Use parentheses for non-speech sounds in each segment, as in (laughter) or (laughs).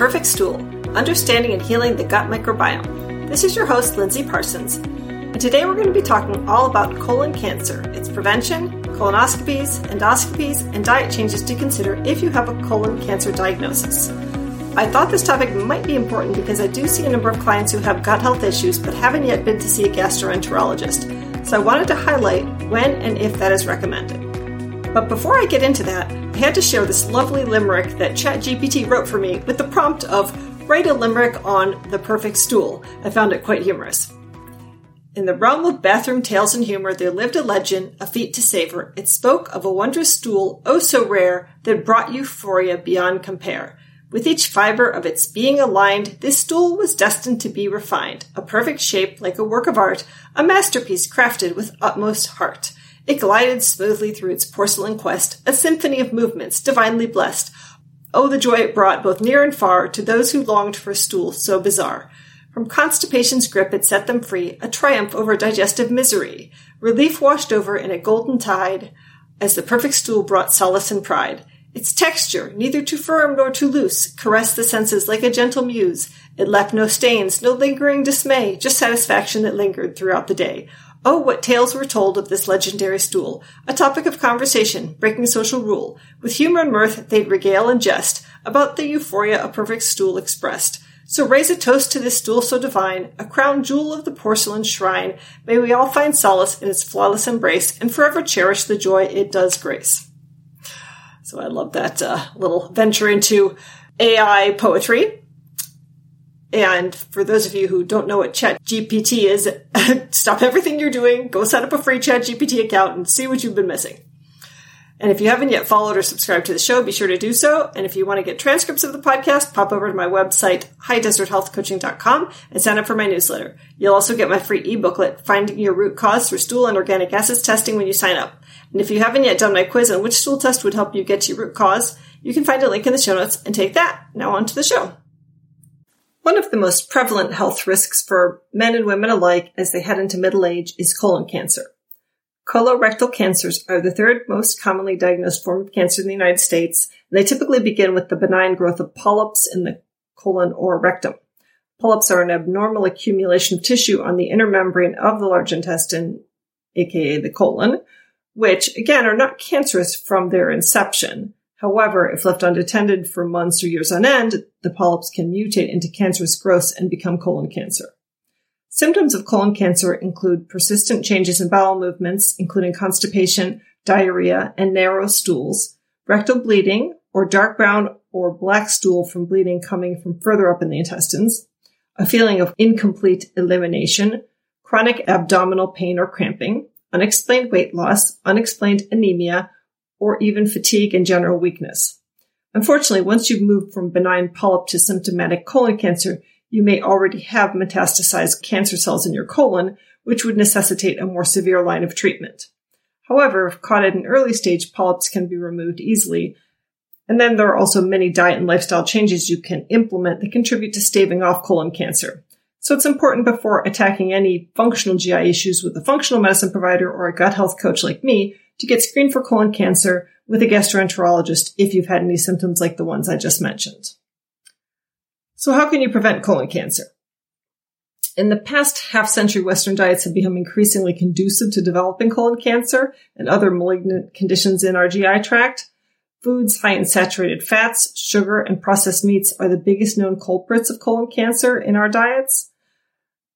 Perfect Stool Understanding and Healing the Gut Microbiome. This is your host, Lindsey Parsons, and today we're going to be talking all about colon cancer, its prevention, colonoscopies, endoscopies, and diet changes to consider if you have a colon cancer diagnosis. I thought this topic might be important because I do see a number of clients who have gut health issues but haven't yet been to see a gastroenterologist. So I wanted to highlight when and if that is recommended. But before I get into that, had to share this lovely limerick that ChatGPT wrote for me with the prompt of write a limerick on the perfect stool. I found it quite humorous. In the realm of bathroom tales and humor, there lived a legend, a feat to savor. It spoke of a wondrous stool, oh so rare, that brought euphoria beyond compare. With each fiber of its being aligned, this stool was destined to be refined, a perfect shape like a work of art, a masterpiece crafted with utmost heart. It glided smoothly through its porcelain quest, a symphony of movements divinely blessed. Oh, the joy it brought both near and far to those who longed for a stool so bizarre. From constipation's grip, it set them free, a triumph over digestive misery. Relief washed over in a golden tide as the perfect stool brought solace and pride. Its texture, neither too firm nor too loose, caressed the senses like a gentle muse. It left no stains, no lingering dismay, just satisfaction that lingered throughout the day. Oh, what tales were told of this legendary stool, a topic of conversation, breaking social rule. With humor and mirth, they'd regale and jest about the euphoria a perfect stool expressed. So raise a toast to this stool so divine, a crown jewel of the porcelain shrine. May we all find solace in its flawless embrace and forever cherish the joy it does grace. So I love that uh, little venture into AI poetry. And for those of you who don't know what ChatGPT is, (laughs) stop everything you're doing, go set up a free ChatGPT account and see what you've been missing. And if you haven't yet followed or subscribed to the show, be sure to do so. And if you want to get transcripts of the podcast, pop over to my website, highdeserthealthcoaching.com and sign up for my newsletter. You'll also get my free e-booklet, Finding Your Root Cause for Stool and Organic Acids Testing when you sign up. And if you haven't yet done my quiz on which stool test would help you get to your root cause, you can find a link in the show notes and take that. Now on to the show. One of the most prevalent health risks for men and women alike as they head into middle age is colon cancer. Colorectal cancers are the third most commonly diagnosed form of cancer in the United States, and they typically begin with the benign growth of polyps in the colon or rectum. Polyps are an abnormal accumulation of tissue on the inner membrane of the large intestine, aka the colon, which again are not cancerous from their inception. However, if left unattended for months or years on end, the polyps can mutate into cancerous growths and become colon cancer. Symptoms of colon cancer include persistent changes in bowel movements, including constipation, diarrhea, and narrow stools, rectal bleeding, or dark brown or black stool from bleeding coming from further up in the intestines, a feeling of incomplete elimination, chronic abdominal pain or cramping, unexplained weight loss, unexplained anemia, or even fatigue and general weakness. Unfortunately, once you've moved from benign polyp to symptomatic colon cancer, you may already have metastasized cancer cells in your colon, which would necessitate a more severe line of treatment. However, if caught at an early stage, polyps can be removed easily. And then there are also many diet and lifestyle changes you can implement that contribute to staving off colon cancer. So it's important before attacking any functional GI issues with a functional medicine provider or a gut health coach like me to get screened for colon cancer with a gastroenterologist if you've had any symptoms like the ones I just mentioned. So how can you prevent colon cancer? In the past half century, Western diets have become increasingly conducive to developing colon cancer and other malignant conditions in our GI tract. Foods high in saturated fats, sugar, and processed meats are the biggest known culprits of colon cancer in our diets.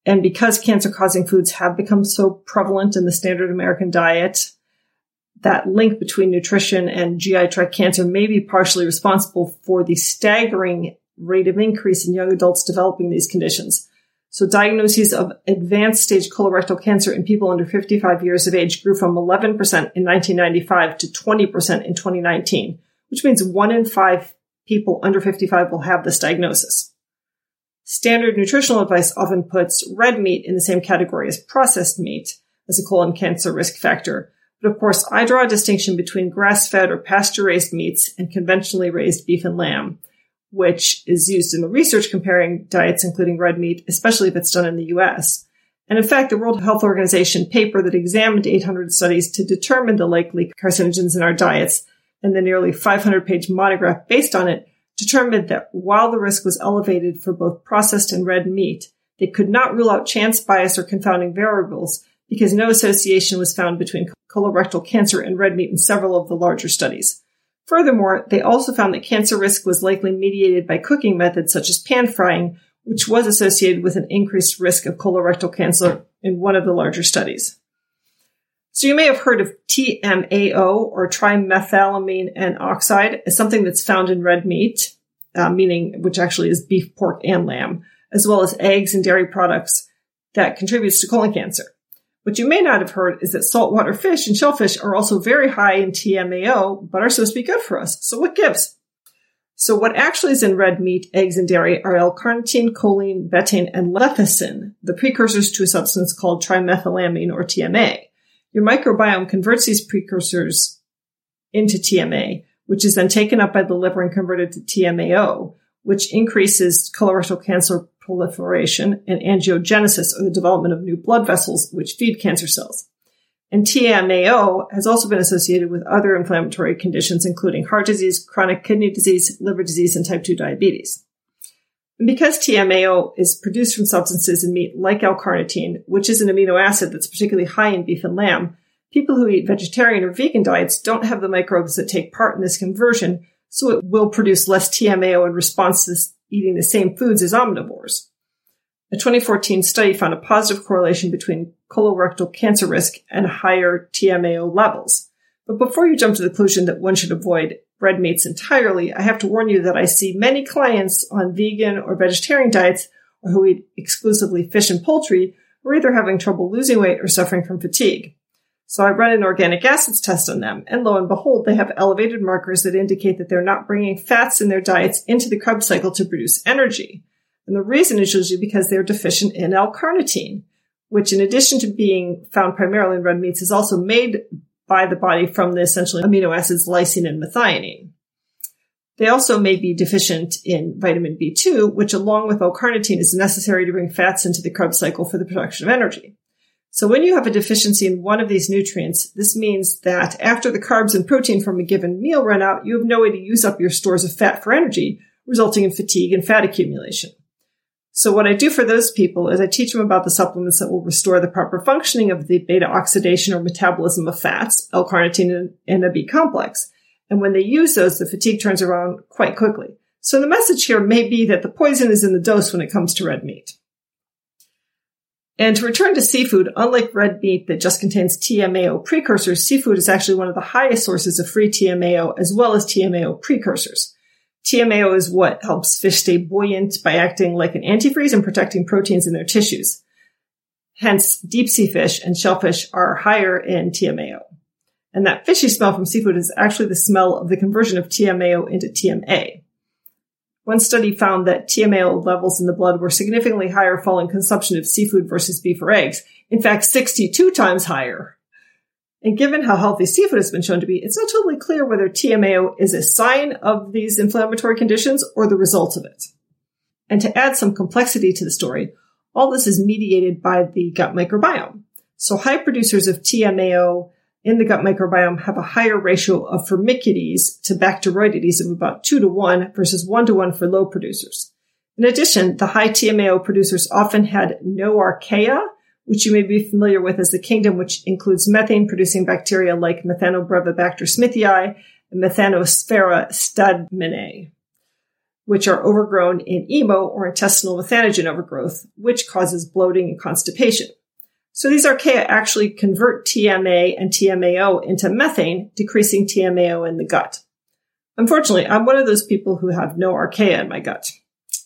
And because cancer causing foods have become so prevalent in the standard American diet, that link between nutrition and GI tract cancer may be partially responsible for the staggering rate of increase in young adults developing these conditions. So diagnoses of advanced stage colorectal cancer in people under 55 years of age grew from 11% in 1995 to 20% in 2019, which means one in five people under 55 will have this diagnosis. Standard nutritional advice often puts red meat in the same category as processed meat as a colon cancer risk factor, but of course, I draw a distinction between grass fed or pasture raised meats and conventionally raised beef and lamb, which is used in the research comparing diets, including red meat, especially if it's done in the US. And in fact, the World Health Organization paper that examined 800 studies to determine the likely carcinogens in our diets and the nearly 500 page monograph based on it determined that while the risk was elevated for both processed and red meat, they could not rule out chance bias or confounding variables because no association was found between colorectal cancer and red meat in several of the larger studies. Furthermore, they also found that cancer risk was likely mediated by cooking methods such as pan frying, which was associated with an increased risk of colorectal cancer in one of the larger studies. So you may have heard of TMAO or trimethylamine N oxide as something that's found in red meat, uh, meaning which actually is beef, pork, and lamb, as well as eggs and dairy products that contributes to colon cancer. What you may not have heard is that saltwater fish and shellfish are also very high in TMAO, but are supposed to be good for us. So what gives? So what actually is in red meat, eggs, and dairy are L-carnitine, choline, betaine, and lecithin, the precursors to a substance called trimethylamine or TMA. Your microbiome converts these precursors into TMA, which is then taken up by the liver and converted to TMAO, which increases colorectal cancer proliferation and angiogenesis, or the development of new blood vessels, which feed cancer cells. And TMAO has also been associated with other inflammatory conditions, including heart disease, chronic kidney disease, liver disease, and type 2 diabetes. And because TMAO is produced from substances in meat like L-carnitine, which is an amino acid that's particularly high in beef and lamb, people who eat vegetarian or vegan diets don't have the microbes that take part in this conversion, so it will produce less TMAO in response to eating the same foods as omnivores. A 2014 study found a positive correlation between colorectal cancer risk and higher TMAO levels. But before you jump to the conclusion that one should avoid red meats entirely, I have to warn you that I see many clients on vegan or vegetarian diets or who eat exclusively fish and poultry who are either having trouble losing weight or suffering from fatigue. So I run an organic acids test on them, and lo and behold, they have elevated markers that indicate that they're not bringing fats in their diets into the Krebs cycle to produce energy. And the reason is usually because they're deficient in L-carnitine, which in addition to being found primarily in red meats is also made by the body from the essential amino acids lysine and methionine. They also may be deficient in vitamin B2, which along with L-carnitine is necessary to bring fats into the Krebs cycle for the production of energy. So when you have a deficiency in one of these nutrients, this means that after the carbs and protein from a given meal run out, you have no way to use up your stores of fat for energy, resulting in fatigue and fat accumulation. So what I do for those people is I teach them about the supplements that will restore the proper functioning of the beta oxidation or metabolism of fats, L-carnitine and a B complex. And when they use those, the fatigue turns around quite quickly. So the message here may be that the poison is in the dose when it comes to red meat. And to return to seafood, unlike red meat that just contains TMAO precursors, seafood is actually one of the highest sources of free TMAO as well as TMAO precursors. TMAO is what helps fish stay buoyant by acting like an antifreeze and protecting proteins in their tissues. Hence, deep sea fish and shellfish are higher in TMAO. And that fishy smell from seafood is actually the smell of the conversion of TMAO into TMA. One study found that TMAO levels in the blood were significantly higher following consumption of seafood versus beef or eggs. In fact, 62 times higher. And given how healthy seafood has been shown to be, it's not totally clear whether TMAO is a sign of these inflammatory conditions or the result of it. And to add some complexity to the story, all this is mediated by the gut microbiome. So high producers of TMAO in the gut microbiome have a higher ratio of Firmicutes to Bacteroidetes of about 2 to 1 versus 1 to 1 for low producers. In addition, the high TMAO producers often had no archaea, which you may be familiar with as the kingdom, which includes methane producing bacteria like Methanobrevibacter smithii and Methanosphaera stadtmanae, which are overgrown in IMO or intestinal methanogen overgrowth, which causes bloating and constipation. So these archaea actually convert TMA and TMAO into methane, decreasing TMAO in the gut. Unfortunately, I'm one of those people who have no archaea in my gut.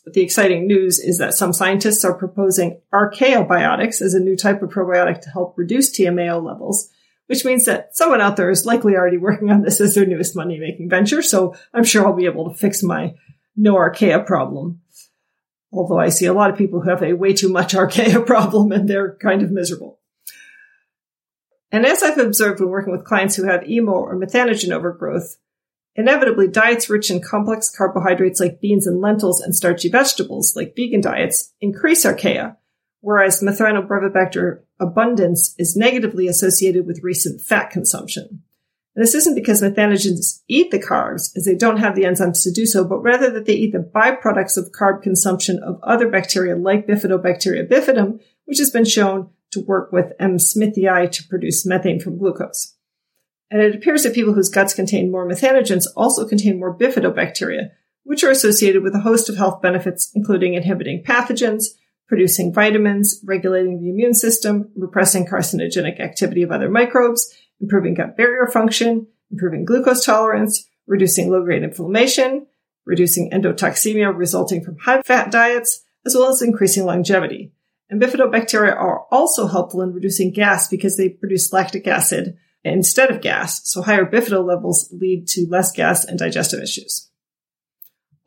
But the exciting news is that some scientists are proposing archaeobiotics as a new type of probiotic to help reduce TMAO levels, which means that someone out there is likely already working on this as their newest money making venture. So I'm sure I'll be able to fix my no archaea problem. Although I see a lot of people who have a way too much (laughs) archaea problem and they're kind of miserable. And as I've observed when working with clients who have IMO or methanogen overgrowth, Inevitably, diets rich in complex carbohydrates like beans and lentils and starchy vegetables like vegan diets increase archaea, whereas Methanobrevibacter abundance is negatively associated with recent fat consumption. This isn't because methanogens eat the carbs, as they don't have the enzymes to do so, but rather that they eat the byproducts of carb consumption of other bacteria like Bifidobacterium bifidum, which has been shown to work with M. smithii to produce methane from glucose. And it appears that people whose guts contain more methanogens also contain more bifidobacteria, which are associated with a host of health benefits, including inhibiting pathogens, producing vitamins, regulating the immune system, repressing carcinogenic activity of other microbes, improving gut barrier function, improving glucose tolerance, reducing low-grade inflammation, reducing endotoxemia resulting from high-fat diets, as well as increasing longevity. And bifidobacteria are also helpful in reducing gas because they produce lactic acid instead of gas, so higher bifido levels lead to less gas and digestive issues.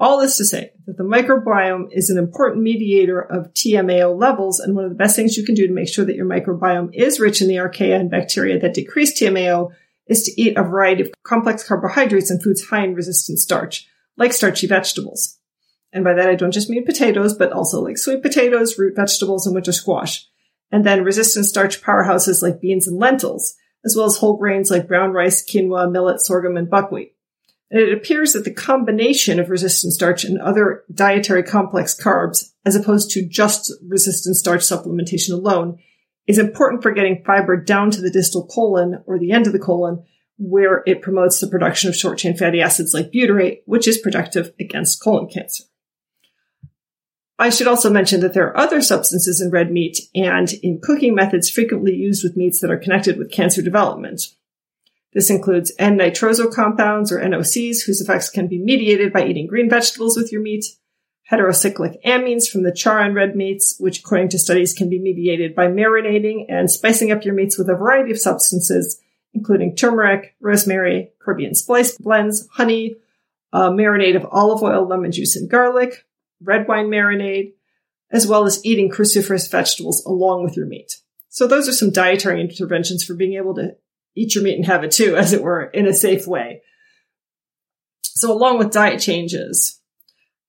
All this to say that the microbiome is an important mediator of TMAO levels, and one of the best things you can do to make sure that your microbiome is rich in the archaea and bacteria that decrease TMAO is to eat a variety of complex carbohydrates and foods high in resistant starch, like starchy vegetables. And by that, I don't just mean potatoes, but also like sweet potatoes, root vegetables, and winter squash. And then resistant starch powerhouses like beans and lentils, as well as whole grains like brown rice, quinoa, millet, sorghum, and buckwheat. And it appears that the combination of resistant starch and other dietary complex carbs, as opposed to just resistant starch supplementation alone, is important for getting fiber down to the distal colon or the end of the colon, where it promotes the production of short chain fatty acids like butyrate, which is protective against colon cancer. I should also mention that there are other substances in red meat and in cooking methods frequently used with meats that are connected with cancer development. This includes N-nitroso compounds or NOCs whose effects can be mediated by eating green vegetables with your meat, heterocyclic amines from the char in red meats, which according to studies can be mediated by marinating and spicing up your meats with a variety of substances, including turmeric, rosemary, Caribbean spice blends, honey, a marinade of olive oil, lemon juice, and garlic, red wine marinade, as well as eating cruciferous vegetables along with your meat. So those are some dietary interventions for being able to eat your meat and have it too, (laughs) as it were, in a safe way. So along with diet changes,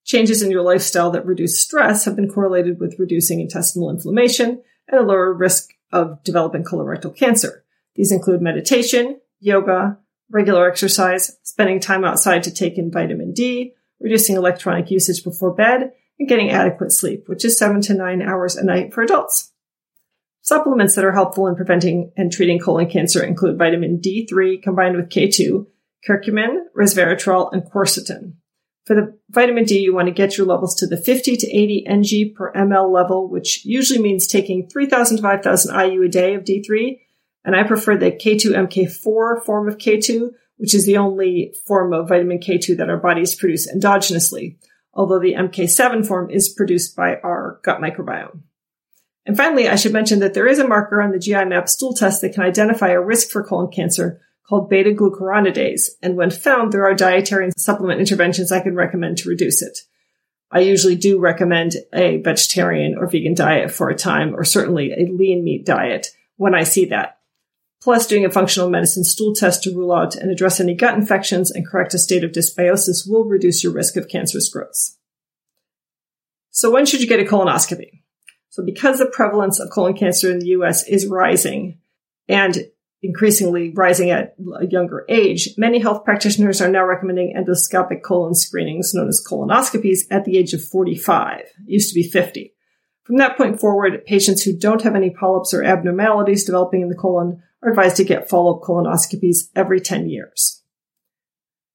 changes in your lifestyle that reduce stress have been correlated with reducing intestinal inflammation and a lower risk of developing colorectal cancer. These include meditation, yoga, regular exercise, spending time outside to take in vitamin D, reducing electronic usage before bed, and getting adequate sleep, which is seven to nine hours a night for adults. Supplements that are helpful in preventing and treating colon cancer include vitamin D3 combined with K2, curcumin, resveratrol, and quercetin. For the vitamin D, you want to get your levels to the 50 to 80 ng per ml level, which usually means taking 3,000 to 5,000 IU a day of D3. And I prefer the K2MK4 form of K2, which is the only form of vitamin K2 that our bodies produce endogenously, although the MK7 form is produced by our gut microbiome. And finally, I should mention that there is a marker on the GI map stool test that can identify a risk for colon cancer called beta glucuronidase. And when found, there are dietary and supplement interventions I can recommend to reduce it. I usually do recommend a vegetarian or vegan diet for a time, or certainly a lean meat diet when I see that. Plus, doing a functional medicine stool test to rule out and address any gut infections and correct a state of dysbiosis will reduce your risk of cancerous growths. So when should you get a colonoscopy? So because the prevalence of colon cancer in the US is rising and increasingly rising at a younger age, many health practitioners are now recommending endoscopic colon screenings known as colonoscopies at the age of 45. It used to be 50. From that point forward, patients who don't have any polyps or abnormalities developing in the colon are advised to get follow-up colonoscopies every 10 years.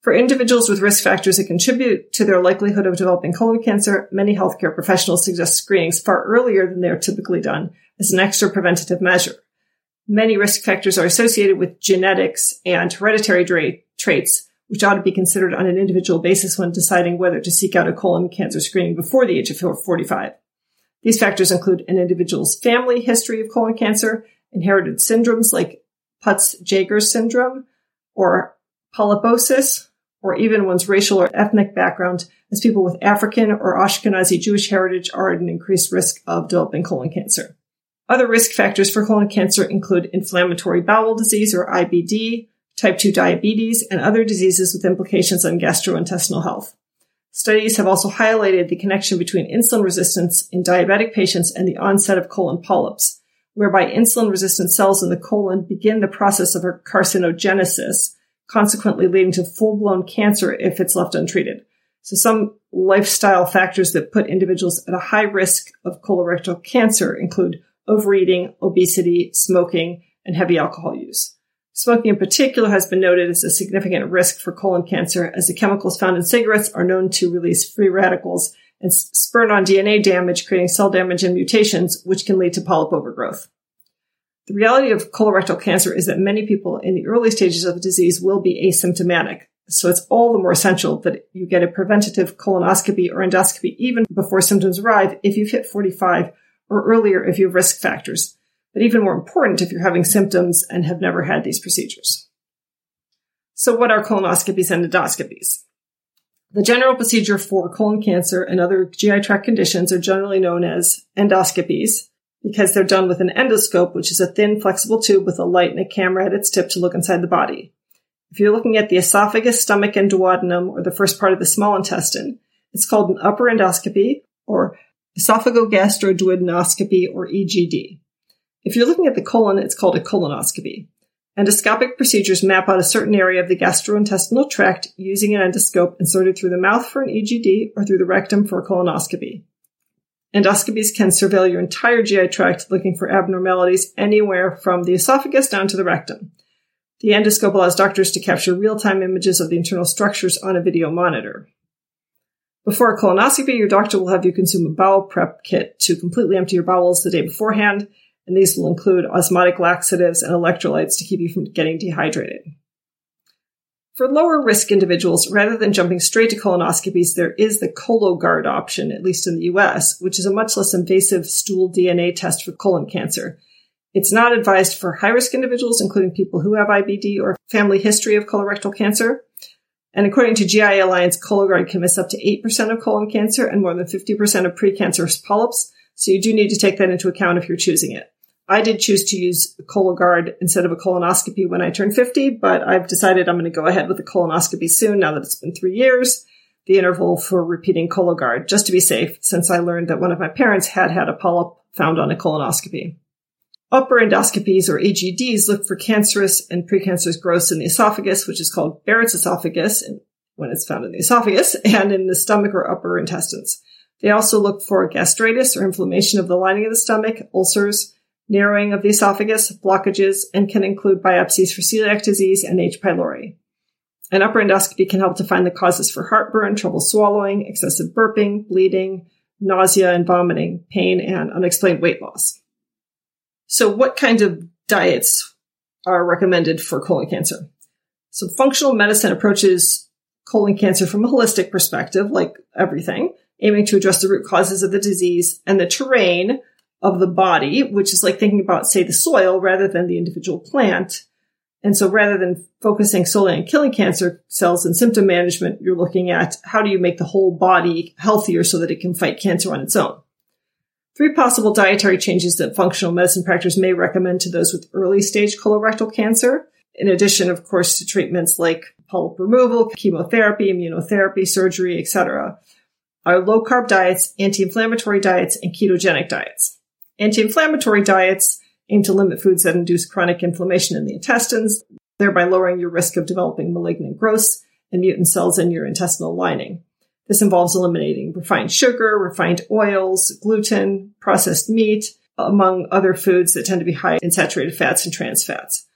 For individuals with risk factors that contribute to their likelihood of developing colon cancer, many healthcare professionals suggest screenings far earlier than they are typically done as an extra preventative measure. Many risk factors are associated with genetics and hereditary traits, which ought to be considered on an individual basis when deciding whether to seek out a colon cancer screening before the age of 45. These factors include an individual's family history of colon cancer, inherited syndromes like Peutz-Jeghers syndrome, or polyposis, or even one's racial or ethnic background, as people with African or Ashkenazi Jewish heritage are at an increased risk of developing colon cancer. Other risk factors for colon cancer include inflammatory bowel disease or IBD, type 2 diabetes, and other diseases with implications on gastrointestinal health. Studies have also highlighted the connection between insulin resistance in diabetic patients and the onset of colon polyps, whereby insulin resistant cells in the colon begin the process of carcinogenesis, consequently leading to full blown cancer if it's left untreated. So some lifestyle factors that put individuals at a high risk of colorectal cancer include overeating, obesity, smoking, and heavy alcohol use. Smoking in particular has been noted as a significant risk for colon cancer as the chemicals found in cigarettes are known to release free radicals and spurn on DNA damage, creating cell damage and mutations, which can lead to polyp overgrowth. The reality of colorectal cancer is that many people in the early stages of the disease will be asymptomatic. So it's all the more essential that you get a preventative colonoscopy or endoscopy even before symptoms arrive if you've hit 45 or earlier if you have risk factors. But even more important if you're having symptoms and have never had these procedures. So what are colonoscopies and endoscopies? The general procedure for colon cancer and other GI tract conditions are generally known as endoscopies because they're done with an endoscope, which is a thin, flexible tube with a light and a camera at its tip to look inside the body. If you're looking at the esophagus, stomach, and duodenum, or the first part of the small intestine, it's called an upper endoscopy or esophagogastroduodenoscopy or EGD. If you're looking at the colon, it's called a colonoscopy. Endoscopic procedures map out a certain area of the gastrointestinal tract using an endoscope inserted through the mouth for an EGD or through the rectum for a colonoscopy. Endoscopies can surveil your entire GI tract looking for abnormalities anywhere from the esophagus down to the rectum. The endoscope allows doctors to capture real-time images of the internal structures on a video monitor. Before a colonoscopy, your doctor will have you consume a bowel prep kit to completely empty your bowels the day beforehand and these will include osmotic laxatives and electrolytes to keep you from getting dehydrated. For lower risk individuals, rather than jumping straight to colonoscopies, there is the Cologuard option, at least in the US, which is a much less invasive stool DNA test for colon cancer. It's not advised for high risk individuals, including people who have IBD or family history of colorectal cancer. And according to GI Alliance, Cologuard can miss up to 8% of colon cancer and more than 50% of precancerous polyps. So you do need to take that into account if you're choosing it. I did choose to use a Cologuard instead of a colonoscopy when I turned 50, but I've decided I'm going to go ahead with a colonoscopy soon now that it's been three years, the interval for repeating Cologuard, just to be safe, since I learned that one of my parents had had a polyp found on a colonoscopy. Upper endoscopies or EGDs look for cancerous and precancerous growths in the esophagus, which is called Barrett's esophagus when it's found in the esophagus (laughs) and in the stomach or upper intestines. They also look for gastritis or inflammation of the lining of the stomach, ulcers, narrowing of the esophagus, blockages, and can include biopsies for celiac disease and H. pylori. An upper endoscopy can help to find the causes for heartburn, trouble swallowing, excessive burping, bleeding, nausea and vomiting, pain, and unexplained weight loss. So what kinds of diets are recommended for colon cancer? So functional medicine approaches colon cancer from a holistic perspective, like everything, aiming to address the root causes of the disease and the terrain of the body, which is like thinking about, say, the soil rather than the individual plant. And so rather than focusing solely on killing cancer cells and symptom management, you're looking at how do you make the whole body healthier so that it can fight cancer on its own. Three possible dietary changes that functional medicine practitioners may recommend to those with early stage colorectal cancer, in addition, of course, to treatments like polyp removal, chemotherapy, immunotherapy, surgery, etc., are low carb diets, anti-inflammatory diets, and ketogenic diets. Anti-inflammatory diets aim to limit foods that induce chronic inflammation in the intestines, thereby lowering your risk of developing malignant growths and mutant cells in your intestinal lining. This involves eliminating refined sugar, refined oils, gluten, processed meat, among other foods that tend to be high in saturated fats and trans fats.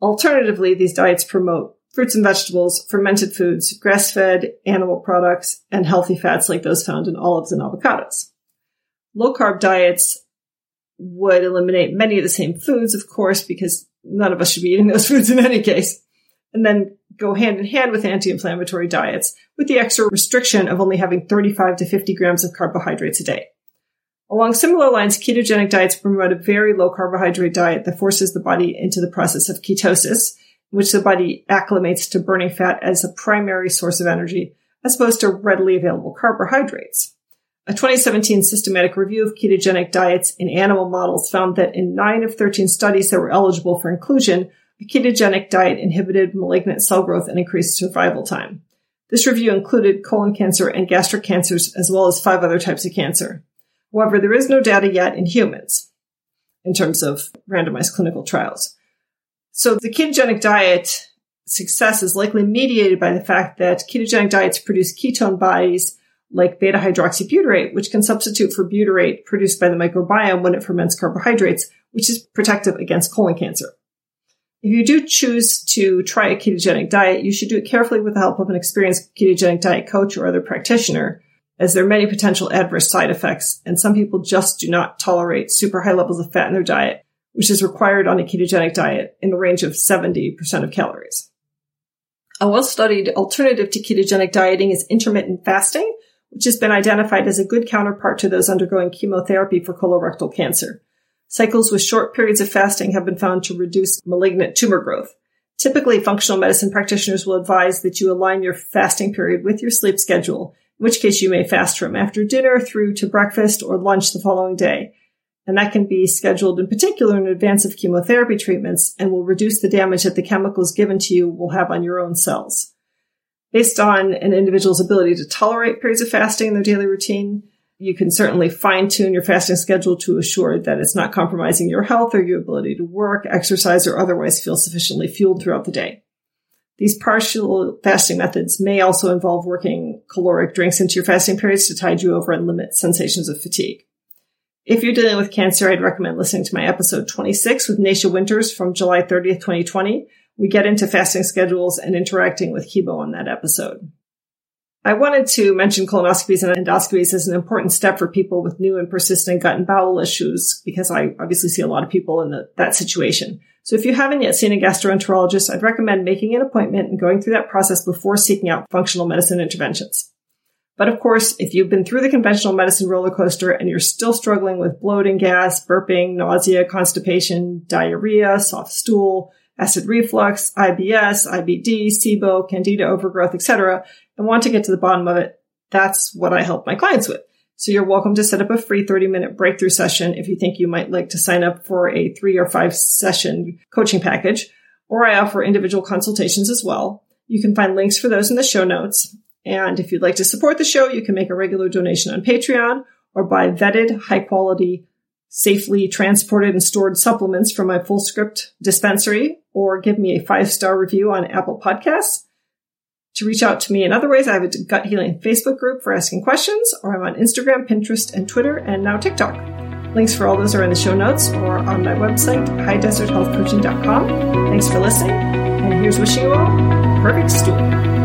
Alternatively, these diets promote fruits and vegetables, fermented foods, grass-fed animal products, and healthy fats like those found in olives and avocados. Low carb diets would eliminate many of the same foods, of course, because none of us should be eating those (laughs) foods in any case. And then go hand in hand with anti-inflammatory diets with the extra restriction of only having 35 to 50 grams of carbohydrates a day. Along similar lines, ketogenic diets promote a very low carbohydrate diet that forces the body into the process of ketosis, in which the body acclimates to burning fat as a primary source of energy, as opposed to readily available carbohydrates. A 2017 systematic review of ketogenic diets in animal models found that in 9 of 13 studies that were eligible for inclusion, a ketogenic diet inhibited malignant cell growth and increased survival time. This review included colon cancer and gastric cancers, as well as five other types of cancer. However, there is no data yet in humans in terms of randomized clinical trials. So the ketogenic diet success is likely mediated by the fact that ketogenic diets produce ketone bodies like beta hydroxybutyrate, which can substitute for butyrate produced by the microbiome when it ferments carbohydrates, which is protective against colon cancer. If you do choose to try a ketogenic diet, you should do it carefully with the help of an experienced ketogenic diet coach or other practitioner, as there are many potential adverse side effects, and some people just do not tolerate super high levels of fat in their diet, which is required on a ketogenic diet in the range of 70% of calories. A well-studied alternative to ketogenic dieting is intermittent fasting, which has been identified as a good counterpart to those undergoing chemotherapy for colorectal cancer. Cycles with short periods of fasting have been found to reduce malignant tumor growth. Typically, functional medicine practitioners will advise that you align your fasting period with your sleep schedule, in which case you may fast from after dinner through to breakfast or lunch the following day. And that can be scheduled in particular in advance of chemotherapy treatments and will reduce the damage that the chemicals given to you will have on your own cells. Based on an individual's ability to tolerate periods of fasting in their daily routine, you can certainly fine tune your fasting schedule to assure that it's not compromising your health or your ability to work, exercise, or otherwise feel sufficiently fueled throughout the day. These partial fasting methods may also involve working caloric drinks into your fasting periods to tide you over and limit sensations of fatigue. If you're dealing with cancer, I'd recommend listening to my episode 26 with Nasha Winters from July 30th, 2020. We get into fasting schedules and interacting with chemo on that episode. I wanted to mention colonoscopies and endoscopies as an important step for people with new and persistent gut and bowel issues because I obviously see a lot of people in the, that situation. So if you haven't yet seen a gastroenterologist, I'd recommend making an appointment and going through that process before seeking out functional medicine interventions. But of course, if you've been through the conventional medicine roller coaster and you're still struggling with bloating, gas, burping, nausea, constipation, diarrhea, soft stool, acid reflux, IBS, IBD, SIBO, candida overgrowth, etc., and want to get to the bottom of it, that's what I help my clients with. So you're welcome to set up a free 30 minute breakthrough session if you think you might like to sign up for a three or five session coaching package, or I offer individual consultations as well. You can find links for those in the show notes. And if you'd like to support the show, you can make a regular donation on Patreon or buy vetted, high quality, safely transported and stored supplements from my Fullscript dispensary or give me a five star review on Apple Podcasts. To reach out to me in other ways, I have a gut healing Facebook group for asking questions, or I'm on Instagram, Pinterest, and Twitter, and now TikTok. Links for all those are in the show notes or on my website, highdeserthealthcoaching.com. Thanks for listening, and here's wishing you all perfect stool.